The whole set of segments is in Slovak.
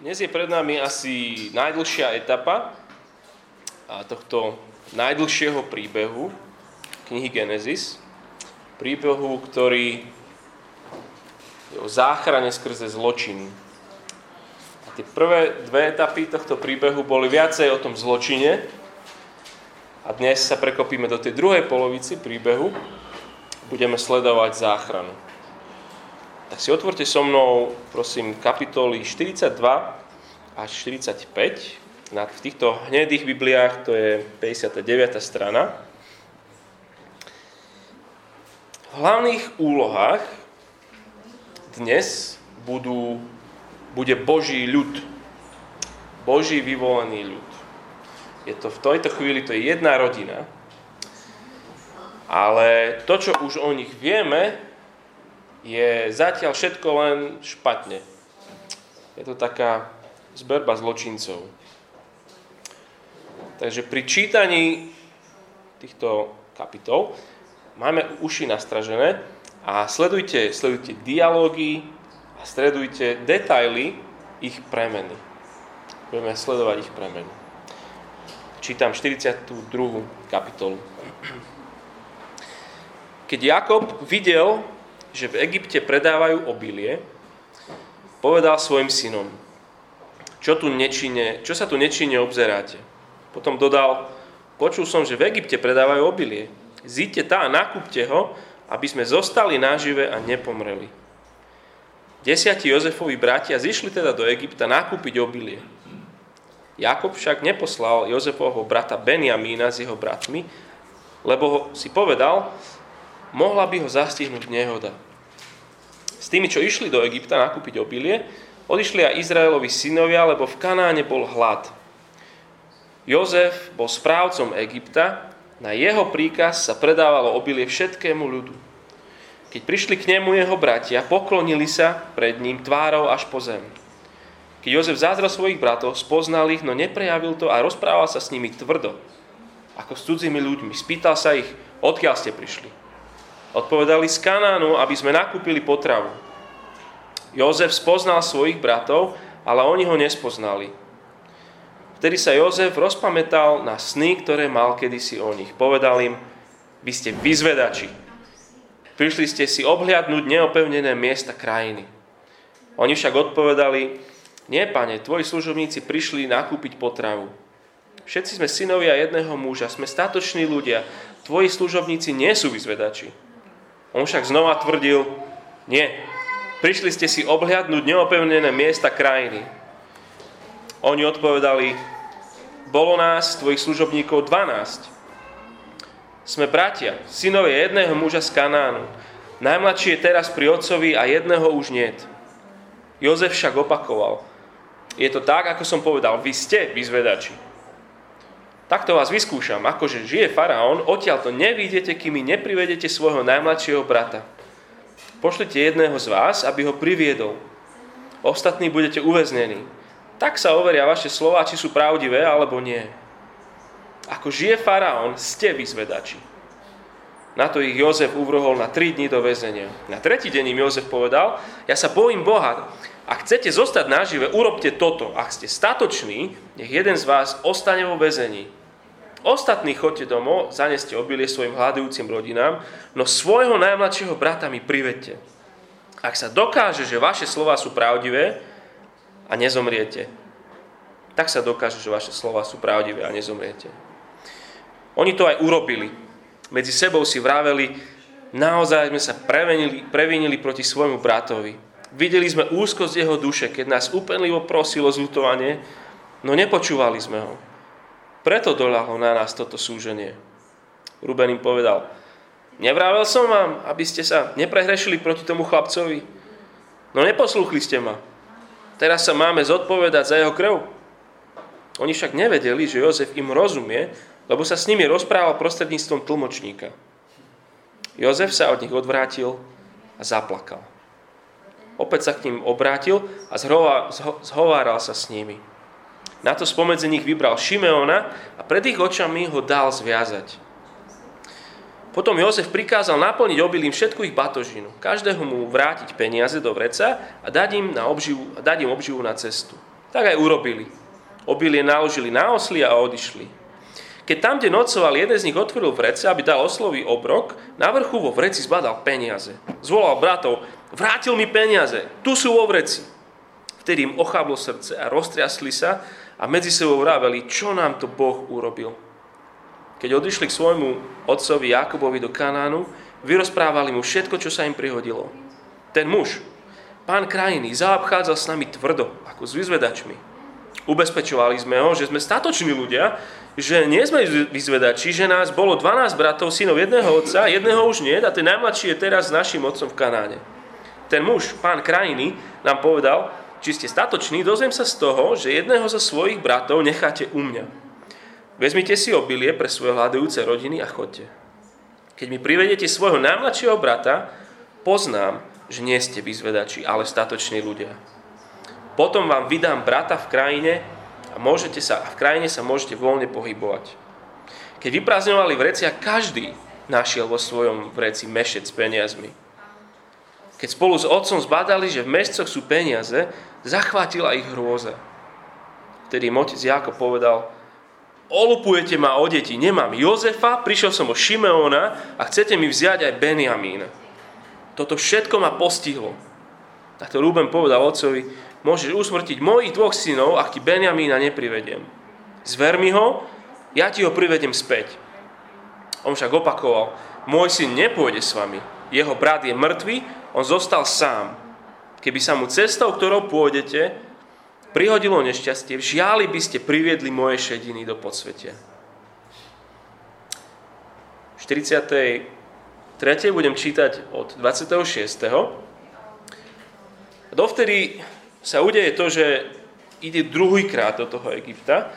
Dnes je pred nami asi najdlhšia etapa tohto najdlhšieho príbehu knihy Genesis. Príbehu, ktorý je o záchrane skrze zločiny. A tie prvé dve etapy tohto príbehu boli viacej o tom zločine. A dnes sa prekopíme do tej druhej polovici príbehu. Budeme sledovať záchranu. Tak si otvorte so mnou, prosím, kapitoly 42 až 45. v týchto hnedých Bibliách to je 59. strana. V hlavných úlohách dnes budú, bude Boží ľud. Boží vyvolený ľud. Je to v tejto chvíli to je jedna rodina, ale to, čo už o nich vieme, je zatiaľ všetko len špatne. Je to taká zberba zločincov. Takže pri čítaní týchto kapitol máme uši nastražené a sledujte, sledujte dialógy a sledujte detaily ich premeny. Budeme sledovať ich premeny. Čítam 42. kapitolu. Keď Jakob videl, že v Egypte predávajú obilie, povedal svojim synom, čo, tu nečine, čo sa tu nečine obzeráte. Potom dodal, počul som, že v Egypte predávajú obilie. Zíďte tá a nakúpte ho, aby sme zostali nažive a nepomreli. Desiatí Jozefovi bratia zišli teda do Egypta nakúpiť obilie. Jakob však neposlal Jozefovho brata Benjamína s jeho bratmi, lebo si povedal, mohla by ho zastihnúť nehoda. S tými, čo išli do Egypta nakúpiť obilie, odišli aj Izraelovi synovia, lebo v Kanáne bol hlad. Jozef bol správcom Egypta, na jeho príkaz sa predávalo obilie všetkému ľudu. Keď prišli k nemu jeho bratia, poklonili sa pred ním tvárou až po zem. Keď Jozef zázral svojich bratov, spoznal ich, no neprejavil to a rozprával sa s nimi tvrdo, ako s cudzími ľuďmi. Spýtal sa ich, odkiaľ ste prišli. Odpovedali z Kanánu, aby sme nakúpili potravu. Jozef spoznal svojich bratov, ale oni ho nespoznali. Vtedy sa Jozef rozpamätal na sny, ktoré mal kedysi o nich. Povedal im, vy ste vyzvedači. Prišli ste si obhliadnúť neopevnené miesta krajiny. Oni však odpovedali, nie, pane, tvoji služobníci prišli nakúpiť potravu. Všetci sme synovia jedného muža, sme statoční ľudia, tvoji služobníci nie sú vyzvedači. On však znova tvrdil, nie, prišli ste si obhľadnúť neopevnené miesta krajiny. Oni odpovedali, bolo nás, tvojich služobníkov, 12. Sme bratia, synovia jedného muža z Kanánu. Najmladší je teraz pri otcovi a jedného už niet. Jozef však opakoval, je to tak, ako som povedal, vy ste vyzvedači. Takto vás vyskúšam, akože žije faraón, odtiaľ to nevídete, kým mi neprivedete svojho najmladšieho brata. Pošlite jedného z vás, aby ho priviedol. Ostatní budete uväznení. Tak sa overia vaše slova, či sú pravdivé, alebo nie. Ako žije faraón, ste vyzvedači. Na to ich Jozef uvrhol na tri dní do väzenia. Na tretí deň im Jozef povedal, ja sa bojím Boha. Ak chcete zostať nažive, urobte toto. Ak ste statoční, nech jeden z vás ostane vo väzení. Ostatní chodte domov, zaneste obilie svojim hľadujúcim rodinám, no svojho najmladšieho brata mi privedte. Ak sa dokáže, že vaše slova sú pravdivé a nezomriete, tak sa dokáže, že vaše slova sú pravdivé a nezomriete. Oni to aj urobili. Medzi sebou si vraveli, naozaj sme sa previnili, previnili proti svojmu bratovi. Videli sme úzkosť jeho duše, keď nás úpenlivo prosilo zlutovanie, no nepočúvali sme ho. Preto doľahlo na nás toto súženie. Ruben im povedal, nevrável som vám, aby ste sa neprehrešili proti tomu chlapcovi. No neposlúchli ste ma. Teraz sa máme zodpovedať za jeho krv. Oni však nevedeli, že Jozef im rozumie, lebo sa s nimi rozprával prostredníctvom tlmočníka. Jozef sa od nich odvrátil a zaplakal. Opäť sa k ním obrátil a zhováral sa s nimi. Na to spomedzi nich vybral Šimeona a pred ich očami ho dal zviazať. Potom Jozef prikázal naplniť obilím všetku ich batožinu, každého mu vrátiť peniaze do vreca a dať im, na obživu, dať im obživu na cestu. Tak aj urobili. Obilie naložili na osly a odišli. Keď tam, kde nocoval, jeden z nich otvoril vrece, aby dal oslový obrok, na vrchu vo vreci zbadal peniaze. Zvolal bratov, vrátil mi peniaze, tu sú vo vreci. Vtedy im ocháblo srdce a roztriasli sa a medzi sebou vraveli, čo nám to Boh urobil. Keď odišli k svojmu otcovi Jakobovi do Kanánu, vyrozprávali mu všetko, čo sa im prihodilo. Ten muž, pán krajiny, zaobchádzal s nami tvrdo, ako s vyzvedačmi. Ubezpečovali sme ho, že sme statoční ľudia, že nie sme vyzvedači, že nás bolo 12 bratov, synov jedného otca, jedného už nie, a ten najmladší je teraz s našim otcom v Kanáne. Ten muž, pán krajiny, nám povedal, či ste statoční, dozviem sa z toho, že jedného zo svojich bratov necháte u mňa. Vezmite si obilie pre svoje hľadujúce rodiny a chodte. Keď mi privedete svojho najmladšieho brata, poznám, že nie ste vyzvedači, ale statoční ľudia. Potom vám vydám brata v krajine a môžete sa, v krajine sa môžete voľne pohybovať. Keď vyprázdňovali vrecia, každý našiel vo svojom vreci mešec s peniazmi. Keď spolu s otcom zbadali, že v mešcoch sú peniaze, zachvátila ich hrôza. Vtedy im otec Jákob povedal, olupujete ma o deti, nemám Jozefa, prišiel som o Šimeona a chcete mi vziať aj Benjamína. Toto všetko ma postihlo. A to Rúben povedal otcovi, môžeš usmrtiť mojich dvoch synov, ak ti Benjamína neprivediem. Zver mi ho, ja ti ho privedem späť. On však opakoval, môj syn nepôjde s vami. Jeho brat je mŕtvý, on zostal sám. Keby sa mu cestou, ktorou pôjdete, prihodilo nešťastie, v žiali by ste priviedli moje šediny do podsvetia. V 43. budem čítať od 26. Dovtedy sa udeje to, že ide druhýkrát do toho Egypta,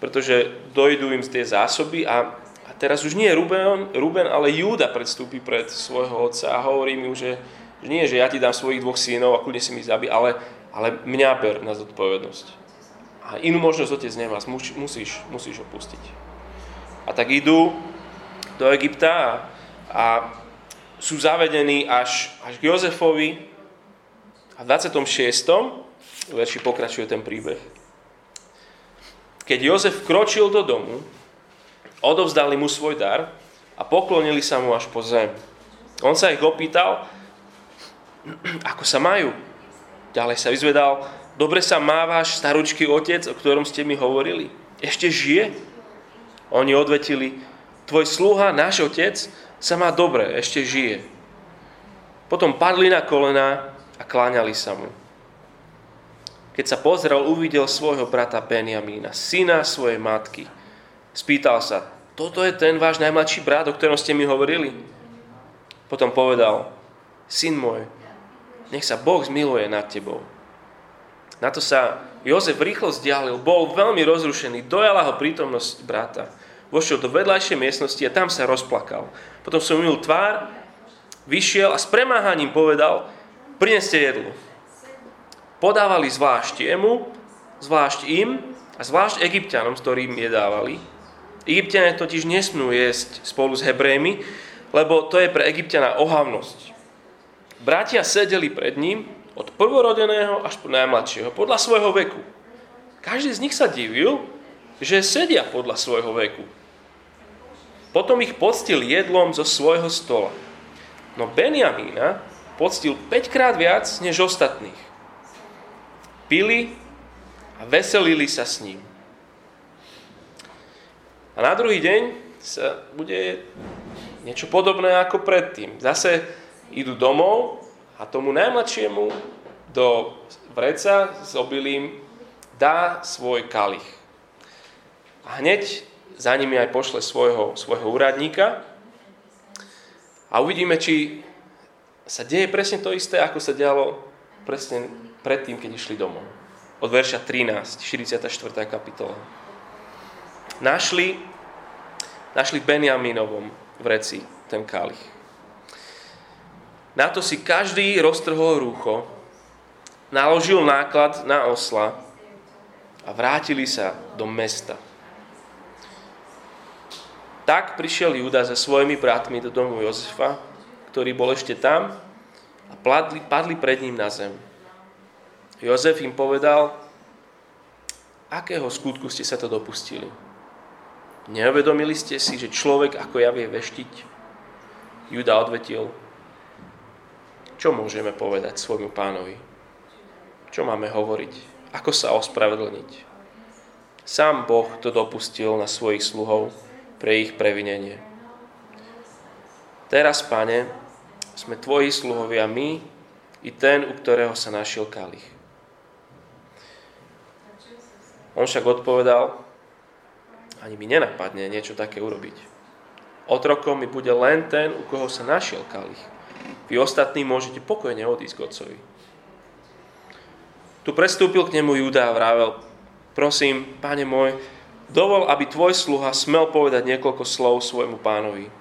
pretože dojdú im z tie zásoby a, a teraz už nie Ruben, Ruben, ale Júda predstúpi pred svojho otca a hovorí mu, že, že nie, že ja ti dám svojich dvoch synov a kľudne si mi zabi, ale, ale mňa ber na zodpovednosť. A inú možnosť otec nemá, musíš, musíš opustiť. A tak idú do Egypta a, a sú zavedení až, až k Jozefovi, a v 26. verši pokračuje ten príbeh. Keď Jozef kročil do domu, odovzdali mu svoj dar a poklonili sa mu až po zem. On sa ich opýtal, ako sa majú. Ďalej sa vyzvedal, dobre sa má váš staručký otec, o ktorom ste mi hovorili. Ešte žije? Oni odvetili, tvoj sluha, náš otec, sa má dobre, ešte žije. Potom padli na kolená a kláňali sa mu. Keď sa pozrel, uvidel svojho brata Benjamína, syna svojej matky. Spýtal sa, toto je ten váš najmladší brat, o ktorom ste mi hovorili? Potom povedal, syn môj, nech sa Boh zmiluje nad tebou. Na to sa Jozef rýchlo vzdialil, bol veľmi rozrušený, dojala ho prítomnosť brata. Vošiel do vedľajšej miestnosti a tam sa rozplakal. Potom som umil tvár, vyšiel a s premáhaním povedal, prineste jedlo. Podávali zvlášť jemu, zvlášť im a zvlášť egyptianom, s ktorým jedávali. Egyptiania totiž nesmú jesť spolu s Hebrejmi, lebo to je pre egyptiana ohavnosť. Bratia sedeli pred ním od prvorodeného až po najmladšieho, podľa svojho veku. Každý z nich sa divil, že sedia podľa svojho veku. Potom ich poctil jedlom zo svojho stola. No Benjamína poctil 5 krát viac než ostatných. Pili a veselili sa s ním. A na druhý deň sa bude niečo podobné ako predtým. Zase idú domov a tomu najmladšiemu do vreca s obilím dá svoj kalich. A hneď za nimi aj pošle svojho, svojho úradníka a uvidíme, či sa deje presne to isté, ako sa dialo presne predtým, keď išli domov. Od verša 13, 44. kapitola. Našli, našli v Benjaminovom vreci ten kalich. Na to si každý roztrhol rúcho, naložil náklad na osla a vrátili sa do mesta. Tak prišiel Juda so svojimi bratmi do domu Jozefa ktorý bol ešte tam a padli, padli pred ním na zem. Jozef im povedal, akého skutku ste sa to dopustili? Neuvedomili ste si, že človek ako ja vie veštiť? Juda odvetil, čo môžeme povedať svojmu pánovi? Čo máme hovoriť? Ako sa ospravedlniť? Sám Boh to dopustil na svojich sluhov pre ich previnenie. Teraz, pane, sme tvoji sluhovia my i ten, u ktorého sa našiel kalich. On však odpovedal, ani mi nenapadne niečo také urobiť. Otrokom mi bude len ten, u koho sa našiel kalich. Vy ostatní môžete pokojne odísť k otcovi. Tu prestúpil k nemu Judá a vravel, prosím, páne môj, dovol, aby tvoj sluha smel povedať niekoľko slov svojmu pánovi.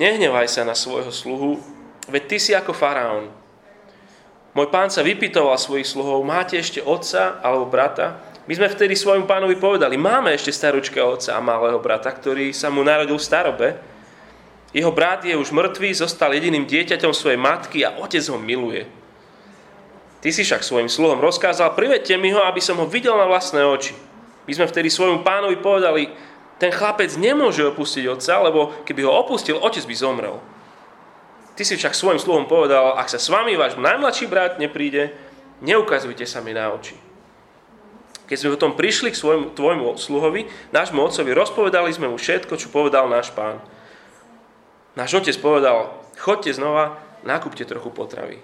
Nehnevaj sa na svojho sluhu, veď ty si ako faraón. Môj pán sa vypytoval svojich sluhov, máte ešte otca alebo brata? My sme vtedy svojmu pánovi povedali, máme ešte staručka otca a malého brata, ktorý sa mu narodil v starobe, jeho brat je už mŕtvý, zostal jediným dieťaťom svojej matky a otec ho miluje. Ty si však svojim sluhom rozkázal, privedte mi ho, aby som ho videl na vlastné oči. My sme vtedy svojmu pánovi povedali, ten chlapec nemôže opustiť otca, lebo keby ho opustil, otec by zomrel. Ty si však svojim sluhom povedal, ak sa s vami váš najmladší brat nepríde, neukazujte sa mi na oči. Keď sme potom prišli k svojmu, tvojmu sluhovi, nášmu otcovi, rozpovedali sme mu všetko, čo povedal náš pán. Náš otec povedal, chodte znova, nakúpte trochu potravy.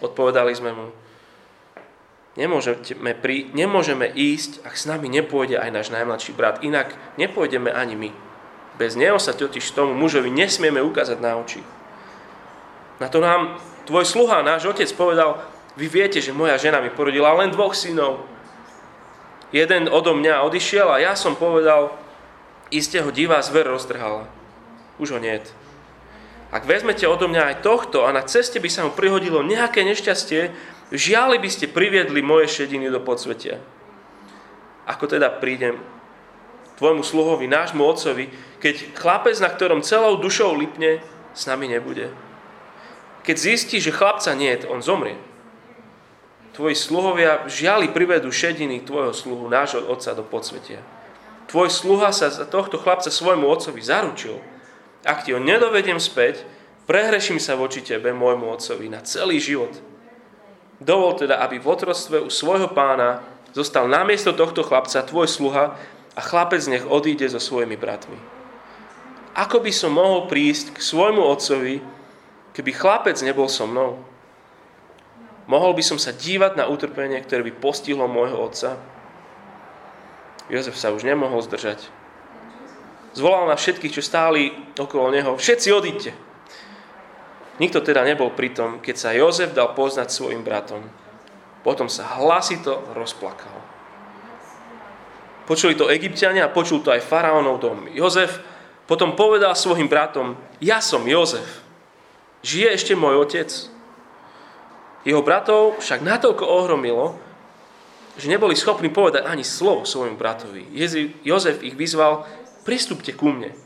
Odpovedali sme mu, nemôžeme, pri, nemôžeme ísť, ak s nami nepôjde aj náš najmladší brat, inak nepôjdeme ani my. Bez neho sa totiž tomu mužovi nesmieme ukázať na oči. Na to nám tvoj sluha, náš otec, povedal, vy viete, že moja žena mi porodila len dvoch synov. Jeden odo mňa odišiel a ja som povedal, iste ho divá zver roztrhala. Už ho niet. Ak vezmete odo mňa aj tohto a na ceste by sa mu prihodilo nejaké nešťastie, žiali by ste priviedli moje šediny do podsvetia. Ako teda prídem tvojmu sluhovi, nášmu otcovi, keď chlapec, na ktorom celou dušou lipne, s nami nebude. Keď zistí, že chlapca nie on zomrie. Tvoji sluhovia žiali privedú šediny tvojho sluhu, nášho otca do podsvetia. Tvoj sluha sa za tohto chlapca svojmu otcovi zaručil, ak ti ho nedovediem späť, prehreším sa voči tebe, môjmu otcovi, na celý život. Dovol teda, aby v otrostve u svojho pána zostal namiesto tohto chlapca tvoj sluha a chlapec nech odíde so svojimi bratmi. Ako by som mohol prísť k svojmu otcovi, keby chlapec nebol so mnou? Mohol by som sa dívať na utrpenie, ktoré by postihlo môjho otca? Jozef sa už nemohol zdržať zvolal na všetkých, čo stáli okolo neho, všetci odíďte. Nikto teda nebol pri tom, keď sa Jozef dal poznať svojim bratom. Potom sa hlasito rozplakal. Počuli to egyptiania a počul to aj faraónov dom. Jozef potom povedal svojim bratom, ja som Jozef, žije ešte môj otec. Jeho bratov však natoľko ohromilo, že neboli schopní povedať ani slovo svojmu bratovi. Jozef ich vyzval, pristúpte ku mne.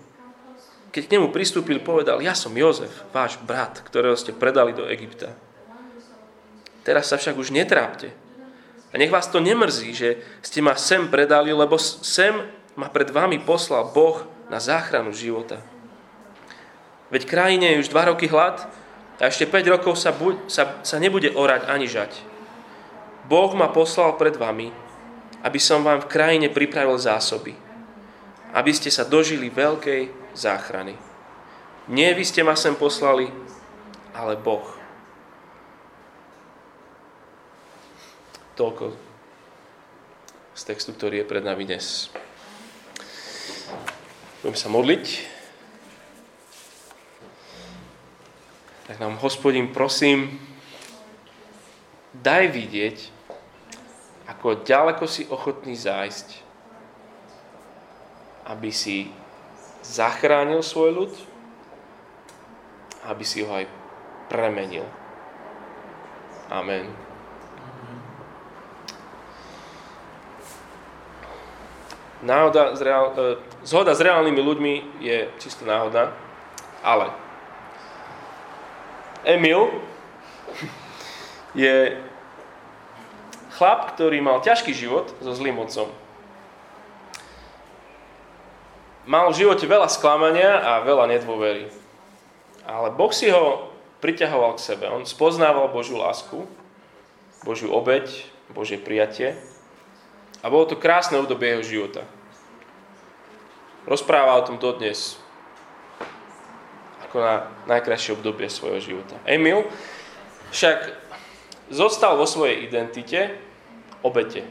Keď k nemu pristúpil, povedal, ja som Jozef, váš brat, ktorého ste predali do Egypta. Teraz sa však už netrápte. A nech vás to nemrzí, že ste ma sem predali, lebo sem ma pred vami poslal Boh na záchranu života. Veď krajine je už dva roky hlad a ešte 5 rokov sa, buď, sa, sa nebude orať ani žať. Boh ma poslal pred vami, aby som vám v krajine pripravil zásoby aby ste sa dožili veľkej záchrany. Nie vy ste ma sem poslali, ale Boh. Toľko z textu, ktorý je pred nami dnes. Budeme sa modliť. Tak nám, hospodin, prosím, daj vidieť, ako ďaleko si ochotný zájsť aby si zachránil svoj ľud, aby si ho aj premenil. Amen. Náhoda s reál, e, zhoda s reálnymi ľuďmi je čisto náhoda, ale Emil je chlap, ktorý mal ťažký život so zlým otcom. Mal v živote veľa sklamania a veľa nedôvery. Ale Boh si ho priťahoval k sebe. On spoznával Božiu lásku, Božiu obeď, Božie prijatie. A bolo to krásne obdobie jeho života. Rozpráva o tom dodnes ako na najkrajšie obdobie svojho života. Emil však zostal vo svojej identite obete.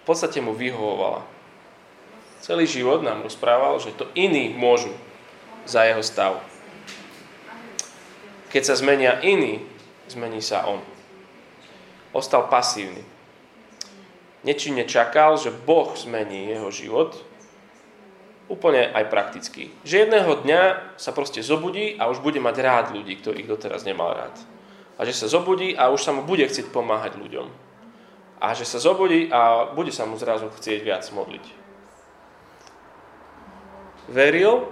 V podstate mu vyhovovala. Celý život nám rozprával, že to iní môžu za jeho stav. Keď sa zmenia iní, zmení sa on. Ostal pasívny. Nečinne čakal, že Boh zmení jeho život, úplne aj prakticky. Že jedného dňa sa proste zobudí a už bude mať rád ľudí, ktorých doteraz nemal rád. A že sa zobudí a už sa mu bude chcieť pomáhať ľuďom. A že sa zobudí a bude sa mu zrazu chcieť viac modliť. Veril,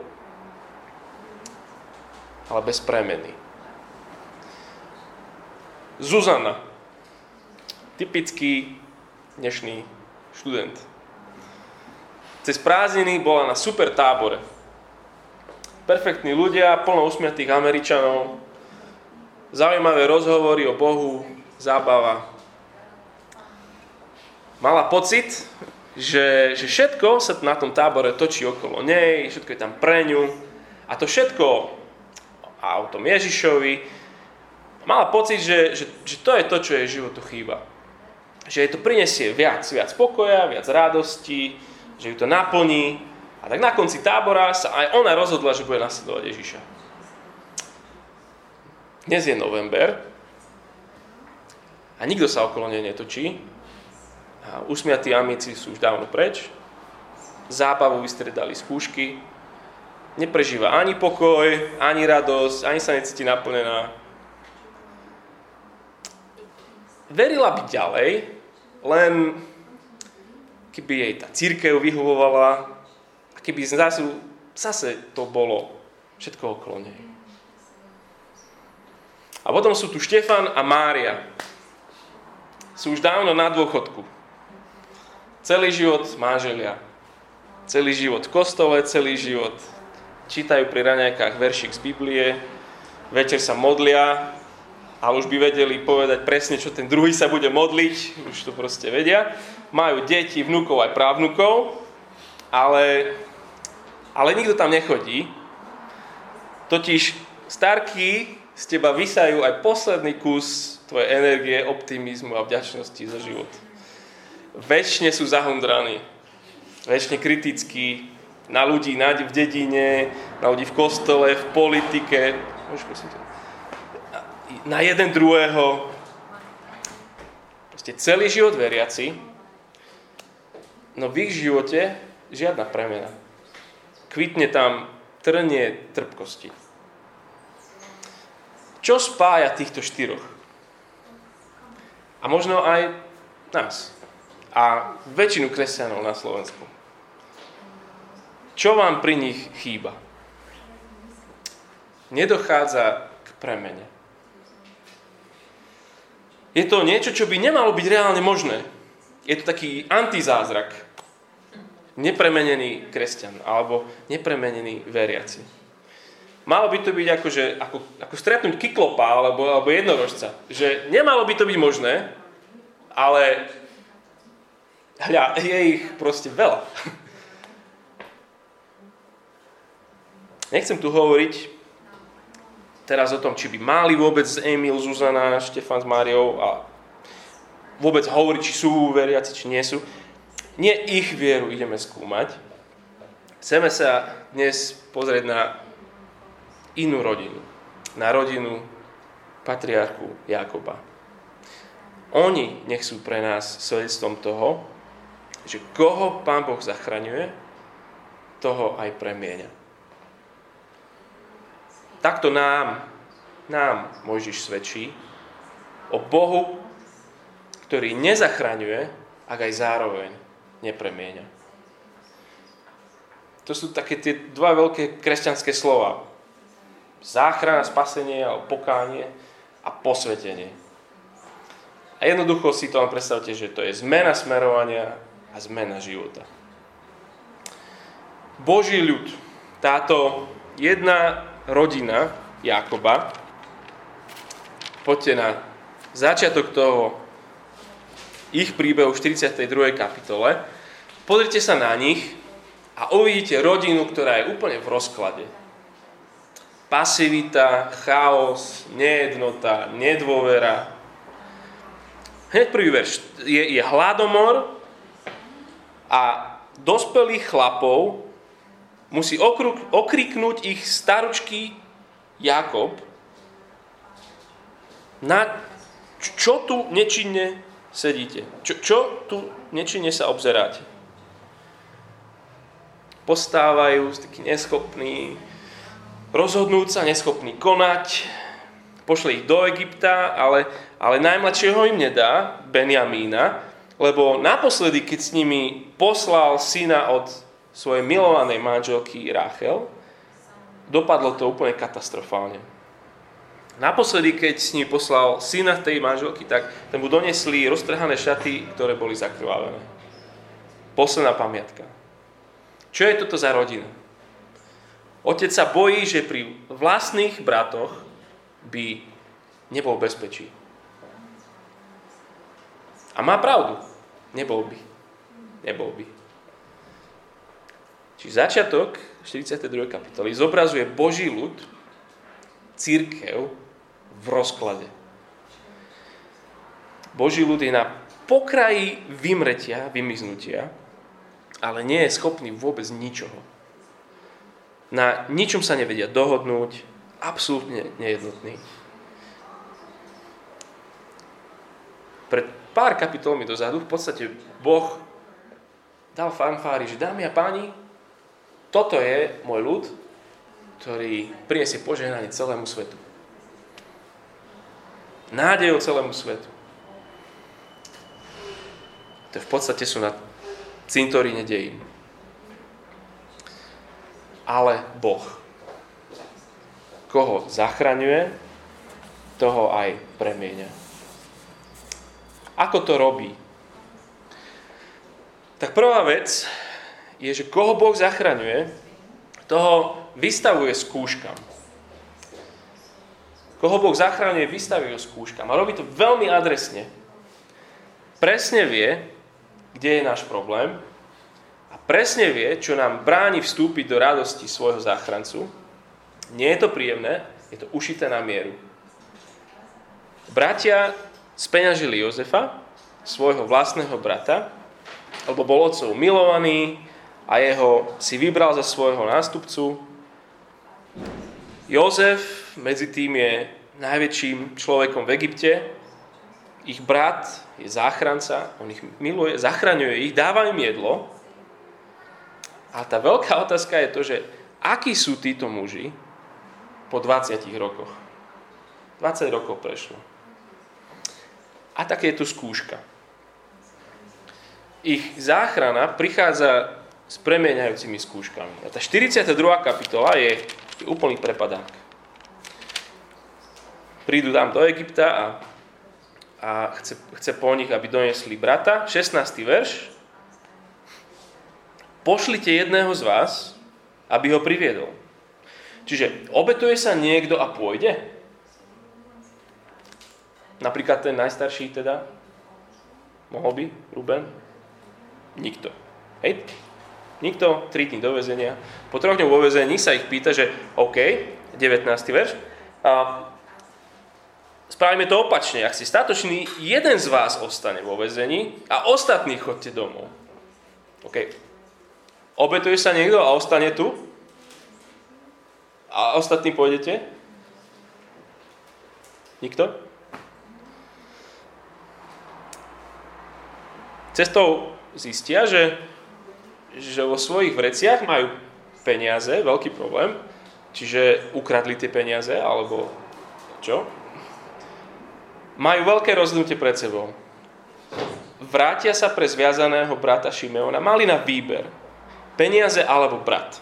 ale bez premeny. Zuzana. Typický dnešný študent. Cez prázdniny bola na super tábore. Perfektní ľudia, plno usmiatých Američanov, zaujímavé rozhovory o Bohu, zábava. Mala pocit, že, že všetko sa na tom tábore točí okolo nej, všetko je tam pre ňu. A to všetko a o tom Ježišovi. Mala pocit, že, že, že to je to, čo jej životu chýba. Že jej to prinesie viac, viac pokoja, viac radosti, že ju to naplní. A tak na konci tábora sa aj ona rozhodla, že bude nasledovať Ježiša. Dnes je november a nikto sa okolo nej netočí. Usmiatí amici sú už dávno preč. Zábavu vystredali skúšky neprežíva ani pokoj, ani radosť, ani sa necíti naplnená. Verila by ďalej, len keby jej tá církev vyhovovala a keby zase, zase to bolo všetko okolo nej. A potom sú tu Štefan a Mária. Sú už dávno na dôchodku. Celý život manželia. Celý život v kostole, celý život čítajú pri raňajkách veršik z Biblie, večer sa modlia, ale už by vedeli povedať presne, čo ten druhý sa bude modliť, už to proste vedia. Majú deti, vnúkov aj právnukov, ale, ale nikto tam nechodí. Totiž starky z teba vysajú aj posledný kus tvojej energie, optimizmu a vďačnosti za život. Večne sú zahundraní, väčšine kritickí, na ľudí v dedine, na ľudí v kostole, v politike, na jeden druhého. Proste celý život veriaci, no v ich živote žiadna premena. Kvitne tam trnie trpkosti. Čo spája týchto štyroch? A možno aj nás. A väčšinu kresťanov na Slovensku. Čo vám pri nich chýba? Nedochádza k premene. Je to niečo, čo by nemalo byť reálne možné. Je to taký antizázrak. Nepremenený kresťan alebo nepremenený veriaci. Malo by to byť ako, že, ako, ako stretnúť kyklopa alebo, alebo jednorožca. Že nemalo by to byť možné, ale hľa, je ich proste veľa. Nechcem tu hovoriť teraz o tom, či by mali vôbec Emil, Zuzana, Štefan s Máriou a vôbec hovoriť, či sú veriaci, či nie sú. Nie ich vieru ideme skúmať. Chceme sa dnes pozrieť na inú rodinu. Na rodinu patriarchu Jakoba. Oni nech sú pre nás svedectvom toho, že koho Pán Boh zachraňuje, toho aj premieňa. Takto nám, nám Mojžiš svedčí o Bohu, ktorý nezachraňuje, ak aj zároveň nepremieňa. To sú také tie dva veľké kresťanské slova. Záchrana, spasenie pokánie a posvetenie. A jednoducho si to len predstavte, že to je zmena smerovania a zmena života. Boží ľud, táto jedna rodina Jakoba, poďte na začiatok toho ich príbehu v 42. kapitole, pozrite sa na nich a uvidíte rodinu, ktorá je úplne v rozklade. Pasivita, chaos, nejednota, nedôvera. Hneď prvý verš. Je, je hladomor a dospelých chlapov musí okruk, okriknúť ich staručký Jakob na čo tu nečinne sedíte? Čo, čo tu nečinne sa obzeráte? Postávajú, takí neschopní, rozhodnúť sa, neschopní konať, pošle ich do Egypta, ale, ale najmladšieho im nedá, Benjamína, lebo naposledy, keď s nimi poslal syna od svojej milovanej manželky Rachel, dopadlo to úplne katastrofálne. Naposledy, keď s nimi poslal syna tej manželky, tak ten mu donesli roztrhané šaty, ktoré boli zakrvavené. Posledná pamiatka. Čo je toto za rodina? Otec sa bojí, že pri vlastných bratoch by nebol bezpečí. A má pravdu. Nebol by. Nebol by. Čiže začiatok 42. kapitoly zobrazuje Boží ľud, církev v rozklade. Boží ľud je na pokraji vymretia, vymiznutia, ale nie je schopný vôbec ničoho. Na ničom sa nevedia dohodnúť, absolútne nejednotný. Pred pár kapitolmi dozadu v podstate Boh dal fanfári, že dámy a páni, toto je môj ľud, ktorý priniesie požehnanie celému svetu. Nádejou celému svetu. To v podstate sú na cintoríne dejín. Ale Boh, koho zachraňuje, toho aj premieňa. Ako to robí? Tak prvá vec je, že koho Boh zachraňuje, toho vystavuje skúškam. Koho Boh zachraňuje, vystavuje skúškam. A robí to veľmi adresne. Presne vie, kde je náš problém a presne vie, čo nám bráni vstúpiť do radosti svojho záchrancu. Nie je to príjemné, je to ušité na mieru. Bratia speňažili Jozefa, svojho vlastného brata, lebo bol otcov milovaný a jeho si vybral za svojho nástupcu. Jozef medzi tým je najväčším človekom v Egypte, ich brat je záchranca, on ich miluje, zachraňuje ich, dáva im jedlo. A tá veľká otázka je to, že akí sú títo muži po 20 rokoch. 20 rokov prešlo. A také je tu skúška. Ich záchrana prichádza s premieňajúcimi skúškami. A tá 42. kapitola je úplný prepadák. Prídu tam do Egypta a a chce, chce po nich, aby donesli brata. 16. verš. Pošlite jedného z vás, aby ho priviedol. Čiže obetuje sa niekto a pôjde? Napríklad ten najstarší teda? Mohol by? Ruben? Nikto. Hej? Nikto, 3 dní do vezenia. Po troch dňoch vo vezení sa ich pýta, že OK, 19. verš, a Spravíme to opačne. Ak si statočný, jeden z vás ostane vo vezení a ostatní chodte domov. OK. Obetuje sa niekto a ostane tu? A ostatní pôjdete? Nikto? Cestou zistia, že, že vo svojich vreciach majú peniaze, veľký problém, čiže ukradli tie peniaze, alebo čo? majú veľké rozhodnutie pred sebou. Vrátia sa pre zviazaného brata Šimeona. Mali na výber. Peniaze alebo brat.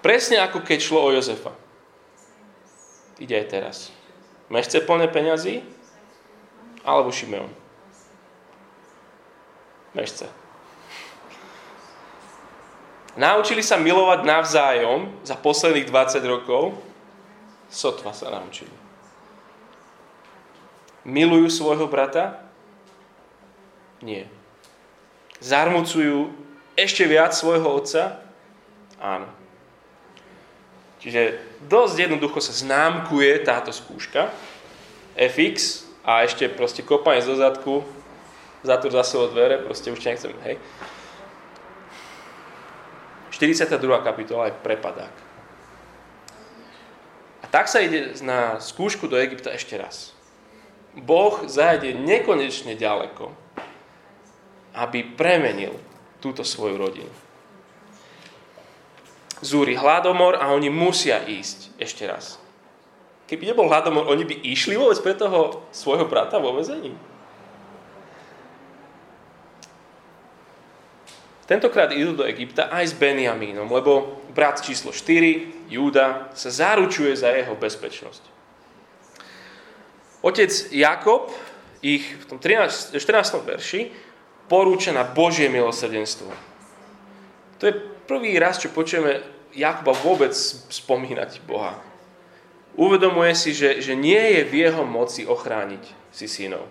Presne ako keď šlo o Jozefa. Ide aj teraz. Meš chce plné peňazí? alebo Šimeon? Mešce. Naučili sa milovať navzájom za posledných 20 rokov? Sotva sa naučili. Milujú svojho brata? Nie. Zarmucujú ešte viac svojho otca? Áno. Čiže dosť jednoducho sa známkuje táto skúška. FX a ešte proste kopanie zo zadku, zatvor za sebou dvere, proste už nechcem, hej. 42. kapitola je prepadák. A tak sa ide na skúšku do Egypta ešte raz. Boh zajde nekonečne ďaleko, aby premenil túto svoju rodinu. Zúri hladomor a oni musia ísť ešte raz. Keby nebol hladomor, oni by išli vôbec pre toho svojho brata vo vezení? Tentokrát idú do Egypta aj s Benjamínom, lebo brat číslo 4, Júda, sa zaručuje za jeho bezpečnosť. Otec Jakob ich v tom 13, 14. verši porúča na Božie milosrdenstvo. To je prvý raz, čo počujeme Jakoba vôbec spomínať Boha. Uvedomuje si, že, že nie je v jeho moci ochrániť si synov.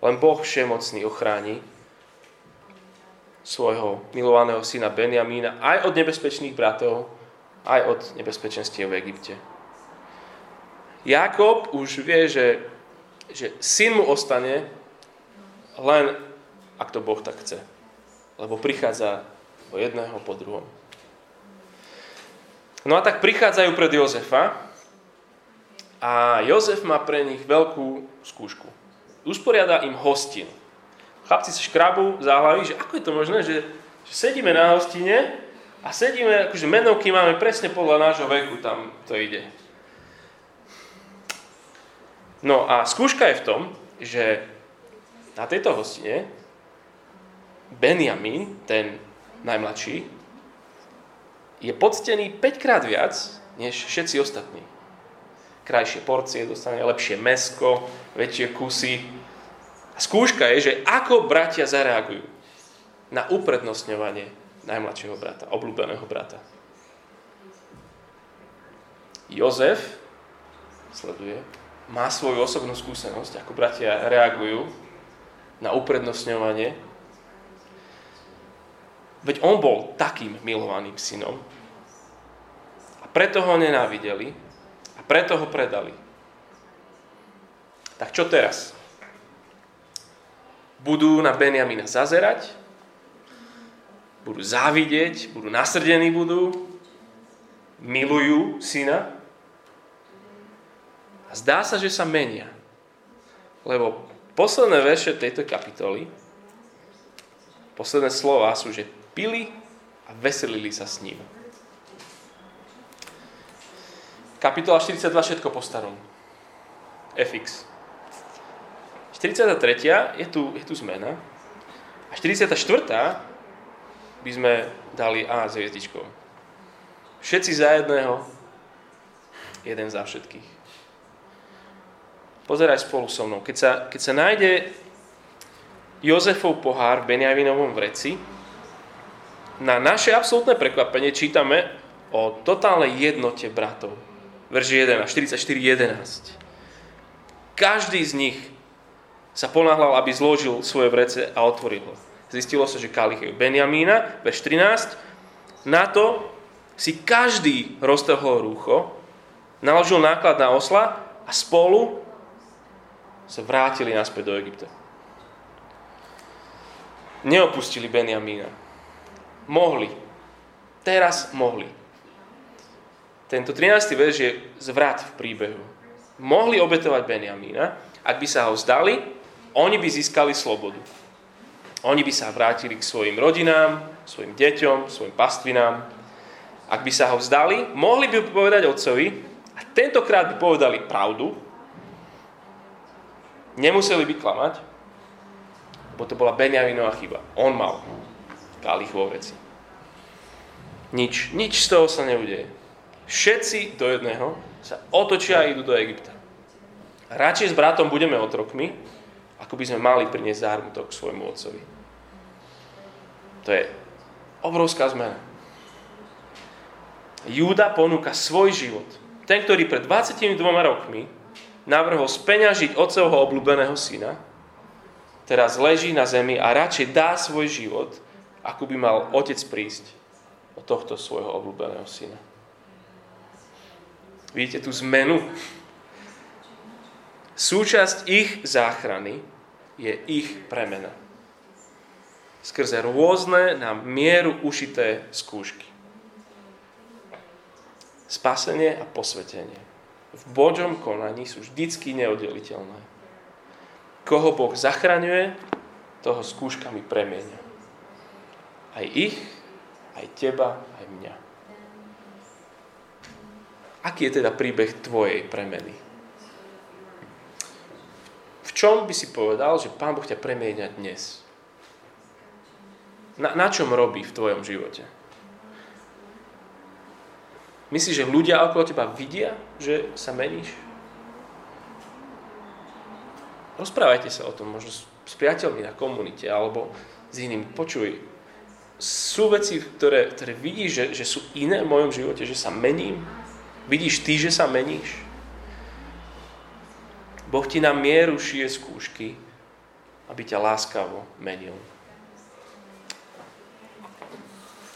Len Boh všemocný ochráni svojho milovaného syna Benjamína aj od nebezpečných bratov, aj od nebezpečenstiev v Egypte. Jakob už vie, že, že syn mu ostane len ak to Boh tak chce. Lebo prichádza o jedného po druhom. No a tak prichádzajú pred Jozefa a Jozef má pre nich veľkú skúšku. Usporiada im hostinu chlapci sa škrabu záhlaví, že ako je to možné, že, že sedíme na hostine a sedíme, akože menovky máme presne podľa nášho veku, tam to ide. No a skúška je v tom, že na tejto hostine Benjamin, ten najmladší, je poctený 5 krát viac, než všetci ostatní. Krajšie porcie dostane, lepšie mesko, väčšie kusy, skúška je, že ako bratia zareagujú na uprednostňovanie najmladšieho brata, obľúbeného brata. Jozef sleduje, má svoju osobnú skúsenosť, ako bratia reagujú na uprednostňovanie. Veď on bol takým milovaným synom. A preto ho nenávideli a preto ho predali. Tak čo teraz? Budú na Benjamina zazerať, budú závidieť, budú nasrdení budú, milujú syna a zdá sa, že sa menia. Lebo posledné verše tejto kapitoly, posledné slova sú, že pili a veselili sa s ním. Kapitola 42, všetko po starom. FX. 43. je tu, je tu zmena. A 44. by sme dali A s hviezdičkou. Všetci za jedného, jeden za všetkých. Pozeraj spolu so mnou. Keď sa, keď sa nájde Jozefov pohár v Benjavinovom vreci, na naše absolútne prekvapenie čítame o totálnej jednote bratov. Verži 11, 44, 11. Každý z nich sa ponáhľal, aby zložil svoje vrece a otvoril ho. Zistilo sa, že kalich je Benjamína, verš 13. Na to si každý roztrhol rúcho, naložil náklad na osla a spolu sa vrátili naspäť do Egypta. Neopustili Benjamína. Mohli. Teraz mohli. Tento 13. verš je zvrat v príbehu. Mohli obetovať Benjamína, ak by sa ho zdali oni by získali slobodu. Oni by sa vrátili k svojim rodinám, svojim deťom, svojim pastvinám. Ak by sa ho vzdali, mohli by povedať otcovi a tentokrát by povedali pravdu. Nemuseli by klamať, bo to bola Benjaminová chyba. On mal kalich vo veci. Nič, nič z toho sa neudeje. Všetci do jedného sa otočia a idú do Egypta. Radšej s bratom budeme otrokmi, ako by sme mali priniesť zármutok k svojmu otcovi. To je obrovská zmena. Júda ponúka svoj život. Ten, ktorý pred 22 rokmi navrhol speňažiť otcovho obľúbeného syna, teraz leží na zemi a radšej dá svoj život, ako by mal otec prísť o tohto svojho obľúbeného syna. Vidíte tú zmenu? Súčasť ich záchrany je ich premena. Skrze rôzne na mieru ušité skúšky. Spasenie a posvetenie v Božom konaní sú vždycky neoddeliteľné. Koho Boh zachraňuje, toho skúškami premienia. Aj ich, aj teba, aj mňa. Aký je teda príbeh tvojej premeny? V čom by si povedal, že Pán Boh ťa premienia dnes? Na, na čom robí v tvojom živote? Myslíš, že ľudia okolo teba vidia, že sa meníš? Rozprávajte sa o tom, možno s priateľmi na komunite alebo s iným. Počuj, sú veci, ktoré, ktoré vidíš, že, že sú iné v mojom živote, že sa mením? Vidíš ty, že sa meníš? Boh ti na mieru šije skúšky, aby ťa láskavo menil.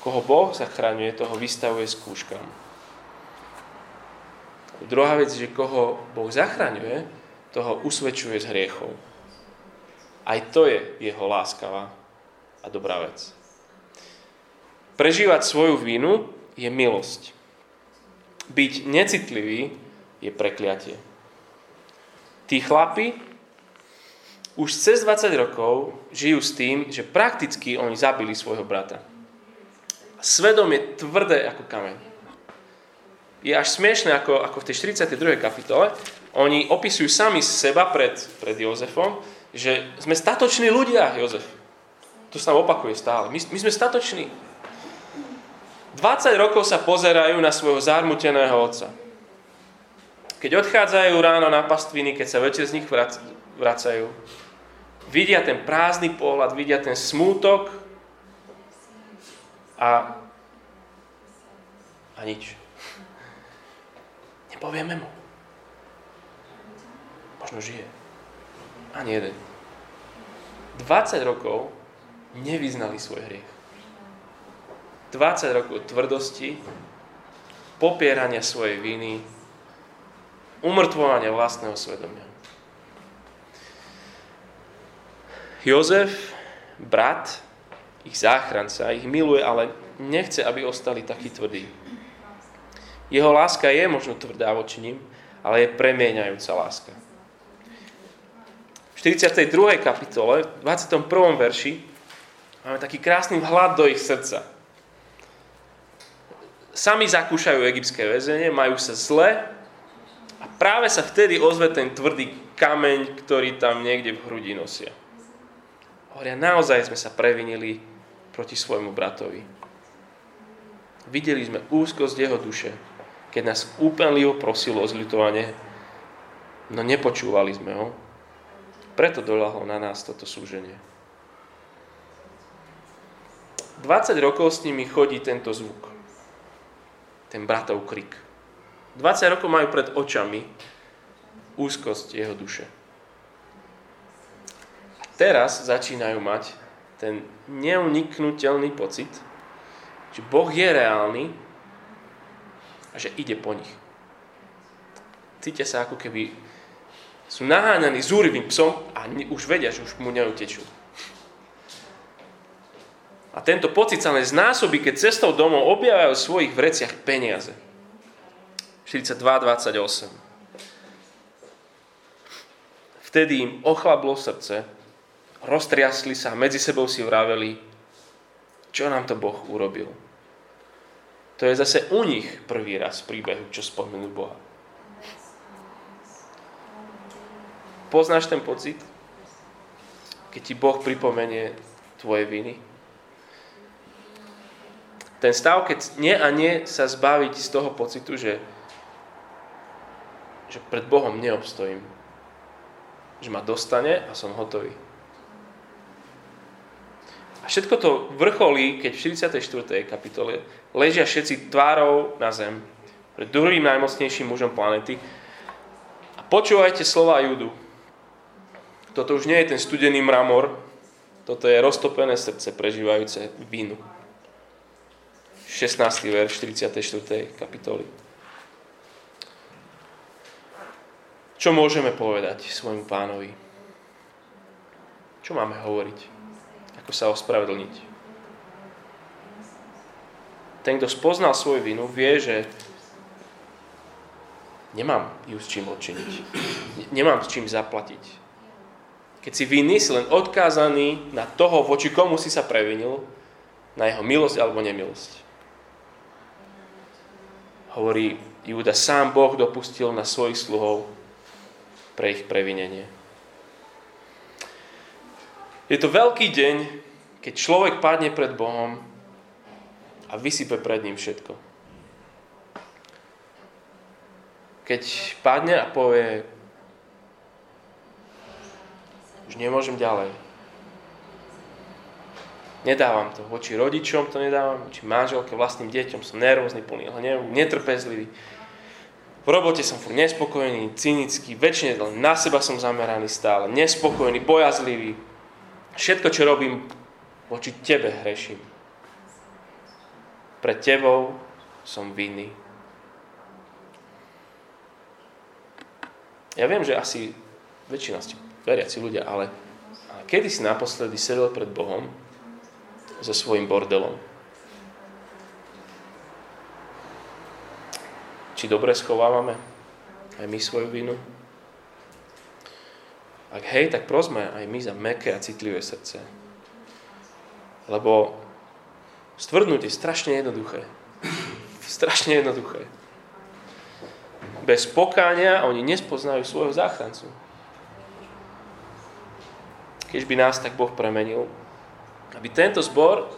Koho Boh zachraňuje, toho vystavuje skúškam. Druhá vec, že koho Boh zachraňuje, toho usvedčuje z hriechov. Aj to je jeho láskavá a dobrá vec. Prežívať svoju vinu je milosť. Byť necitlivý je prekliatie. Tí chlapi už cez 20 rokov žijú s tým, že prakticky oni zabili svojho brata. Svedom je tvrdé ako kameň je až smiešné, ako, ako v tej 42. kapitole. Oni opisujú sami seba pred, pred Jozefom, že sme statoční ľudia, Jozef. To sa opakuje stále. My, my sme statoční. 20 rokov sa pozerajú na svojho zármuteného otca. Keď odchádzajú ráno na pastviny, keď sa večer z nich vracajú, vidia ten prázdny pohľad, vidia ten smútok a, a nič. Nepovieme mu. Možno žije. Ani jeden. 20 rokov nevyznali svoj hriech. 20 rokov tvrdosti, popierania svojej viny, umrtvovania vlastného svedomia. Jozef, brat, ich záchranca, ich miluje, ale nechce, aby ostali takí tvrdí. Jeho láska je možno tvrdá voči ním, ale je premieňajúca láska. V 42. kapitole, v 21. verši, máme taký krásny vhľad do ich srdca. Sami zakúšajú egyptské väzenie, majú sa zle a práve sa vtedy ozve ten tvrdý kameň, ktorý tam niekde v hrudi nosia. Hovoria, naozaj sme sa previnili proti svojmu bratovi. Videli sme úzkosť jeho duše keď nás úpenlivo prosil o zľutovanie, no nepočúvali sme ho. Preto doľahlo na nás toto súženie. 20 rokov s nimi chodí tento zvuk. Ten bratov krik. 20 rokov majú pred očami úzkosť jeho duše. A teraz začínajú mať ten neuniknutelný pocit, že Boh je reálny a že ide po nich. Cítia sa ako keby sú naháňaní zúrivým psom a už vedia, že už mu neutečú. A tento pocit sa len znásobí, keď cestou domov objavajú v svojich vreciach peniaze. 42.28 Vtedy im ochlablo srdce, roztriasli sa medzi sebou si vraveli, čo nám to Boh urobil. To je zase u nich prvý raz v príbehu, čo spomenú Boha. Poznáš ten pocit? Keď ti Boh pripomenie tvoje viny? Ten stav, keď nie a nie sa zbaviť z toho pocitu, že, že pred Bohom neobstojím. že ma dostane a som hotový. A všetko to vrcholí, keď v 44. kapitole ležia všetci tvárou na zem pred druhým najmocnejším mužom planety. A počúvajte slova Judu. Toto už nie je ten studený mramor, toto je roztopené srdce prežívajúce vínu. 16. verš 44. kapitoly. Čo môžeme povedať svojmu pánovi? Čo máme hovoriť? Ako sa ospravedlniť? Ten, kto spoznal svoju vinu, vie, že nemám ju s čím odčiniť. Nemám s čím zaplatiť. Keď si vinný, si len odkázaný na toho, voči komu si sa previnil, na jeho milosť alebo nemilosť. Hovorí Júda, sám Boh dopustil na svojich sluhov pre ich previnenie. Je to veľký deň, keď človek padne pred Bohom a vysype pred ním všetko. Keď padne a povie, už nemôžem ďalej. Nedávam to. Voči rodičom to nedávam, voči manželke, vlastným deťom som nervózny, plný hnevu, netrpezlivý. V robote som furt nespokojný, cynický, väčšine na seba som zameraný stále, nespokojný, bojazlivý. Všetko, čo robím, voči tebe hreším. Pre tebou som vinný. Ja viem, že asi väčšina ste veriaci ľudia, ale, kedy si naposledy sedel pred Bohom so svojím bordelom? Či dobre schovávame aj my svoju vinu? Ak hej, tak prosme aj my za meké a citlivé srdce. Lebo stvrdnúť je strašne jednoduché. strašne jednoduché. Bez pokáňa oni nespoznajú svojho záchrancu. Keď by nás tak Boh premenil, aby tento zbor,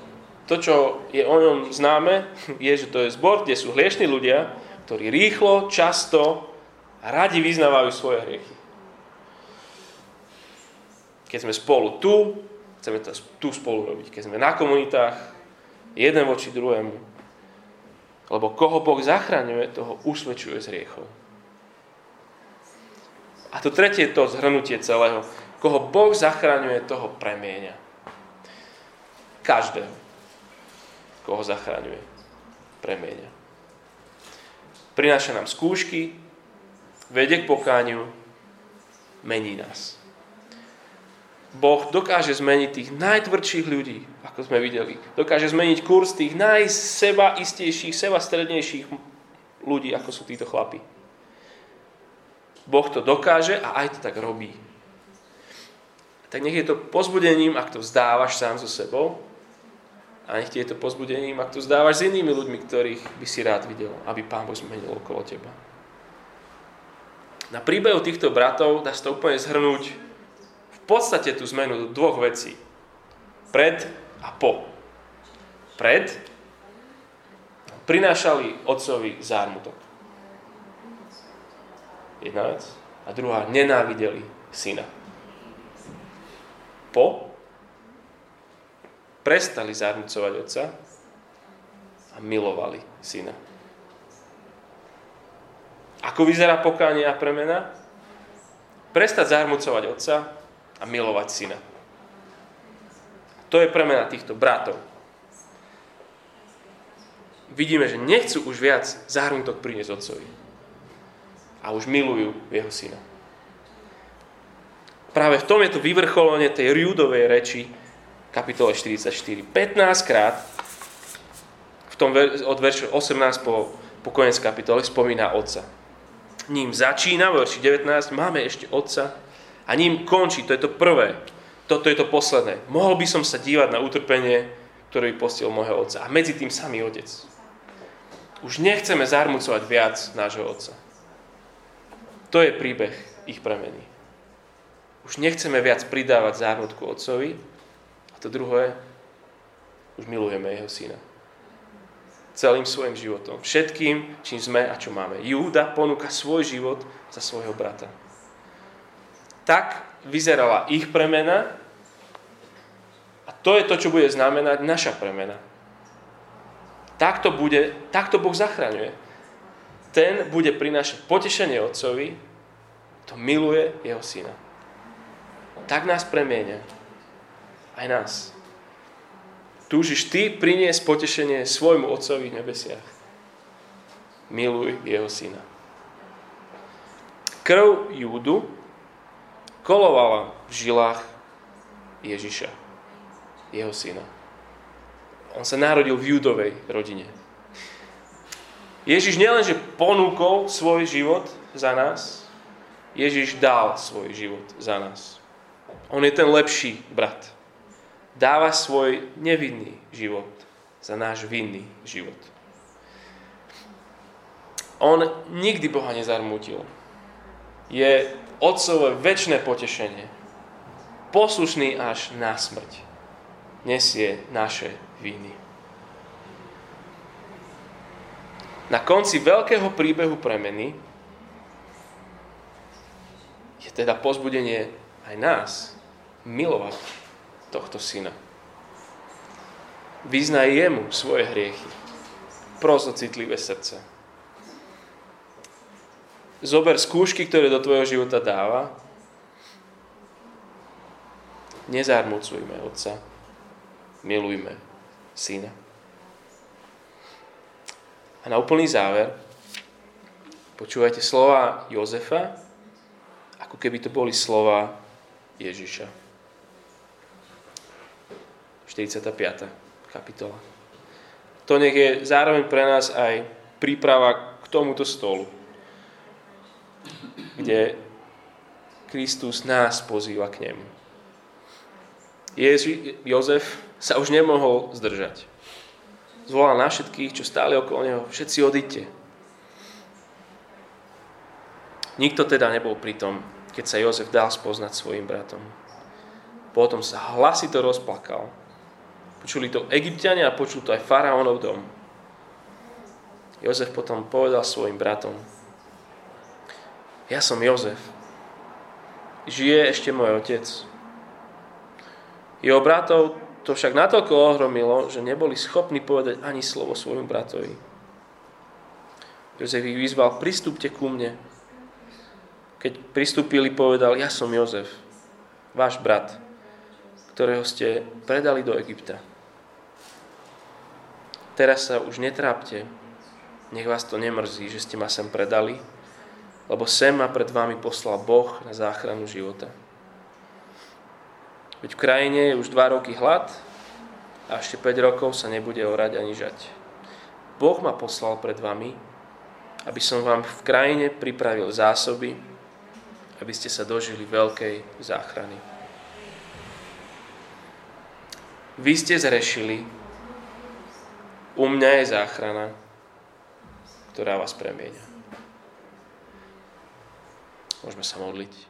to, čo je o ňom známe, je, že to je zbor, kde sú hliešní ľudia, ktorí rýchlo, často radi vyznávajú svoje hriechy. Keď sme spolu tu, chceme to tu spolu robiť. Keď sme na komunitách, jeden voči druhému. Lebo koho Boh zachraňuje, toho usvedčuje z hriechov. A to tretie je to zhrnutie celého. Koho Boh zachraňuje, toho premieňa. Každého. Koho zachraňuje, premieňa prináša nám skúšky, vedie k pokániu, mení nás. Boh dokáže zmeniť tých najtvrdších ľudí, ako sme videli. Dokáže zmeniť kurz tých najsebaistejších, sebastrednejších ľudí, ako sú títo chlapi. Boh to dokáže a aj to tak robí. Tak nech je to pozbudením, ak to vzdávaš sám so sebou, a nech ti je to pozbudením, ak to zdávaš s inými ľuďmi, ktorých by si rád videl, aby Pán Boh zmenil okolo teba. Na príbehu týchto bratov dá sa to úplne zhrnúť v podstate tú zmenu do dvoch vecí. Pred a po. Pred prinášali otcovi zármutok. Jedna vec. A druhá, nenávideli syna. Po prestali zarmucovať otca a milovali syna. Ako vyzerá pokánie a premena? Prestať zarmucovať otca a milovať syna. To je premena týchto bratov. Vidíme, že nechcú už viac zahrnutok priniesť otcovi. A už milujú jeho syna. Práve v tom je to vyvrcholenie tej rúdovej reči, kapitole 44. 15 krát v tom od veršu 18 po, po koniec kapitoly spomína Otca. Ním začína, v verši 19, máme ešte Otca a ním končí, to je to prvé, toto je to posledné. Mohol by som sa dívať na utrpenie, ktoré postil môjho Otca. A medzi tým samý Otec. Už nechceme zarmucovať viac nášho Otca. To je príbeh ich premeny. Už nechceme viac pridávať zármutku Otcovi, a to druhé, už milujeme jeho syna. Celým svojim životom. Všetkým, čím sme a čo máme. Júda ponúka svoj život za svojho brata. Tak, vyzerala ich premena a to je to, čo bude znamenať naša premena. Takto, bude, takto Boh zachraňuje. Ten bude prinášať potešenie Otcovi, to miluje jeho syna. Tak nás premieňa. Aj nás. Túžiš ty priniesť potešenie svojmu Otcovi v nebesiach. Miluj jeho syna. Krv Júdu kolovala v žilách Ježiša, jeho syna. On sa narodil v Júdovej rodine. Ježiš nielenže ponúkol svoj život za nás, Ježiš dal svoj život za nás. On je ten lepší brat. Dáva svoj nevinný život za náš vinný život. On nikdy Boha nezarmútil. Je otcové väčšie potešenie. Poslušný až na smrť. Nesie naše viny. Na konci veľkého príbehu premeny je teda pozbudenie aj nás milovať tohto syna. Vyznaj jemu svoje hriechy. Prosto citlivé srdce. Zober skúšky, ktoré do tvojho života dáva. Nezarmucujme Otca. Milujme Syna. A na úplný záver počúvajte slova Jozefa, ako keby to boli slova Ježiša. 45. kapitola. To nech je zároveň pre nás aj príprava k tomuto stolu, kde Kristus nás pozýva k nemu. Ježi, Jozef sa už nemohol zdržať zvolal na všetkých, čo stáli okolo neho, všetci odíďte. Nikto teda nebol pri tom, keď sa Jozef dal spoznať svojim bratom. Potom sa hlasito rozplakal. Počuli to egyptiania a počul to aj faraónov dom. Jozef potom povedal svojim bratom, ja som Jozef. Žije ešte môj otec. Jeho bratov to však natoľko ohromilo, že neboli schopní povedať ani slovo svojmu bratovi. Jozef ich vyzval, pristúpte ku mne. Keď pristúpili, povedal, ja som Jozef, váš brat, ktorého ste predali do Egypta. Teraz sa už netrápte, nech vás to nemrzí, že ste ma sem predali, lebo sem ma pred vami poslal Boh na záchranu života. Veď v krajine je už dva roky hlad a ešte 5 rokov sa nebude orať ani žať. Boh ma poslal pred vami, aby som vám v krajine pripravil zásoby, aby ste sa dožili veľkej záchrany. Vy ste zrešili, u mňa je záchrana, ktorá vás premieňa. Môžeme sa modliť.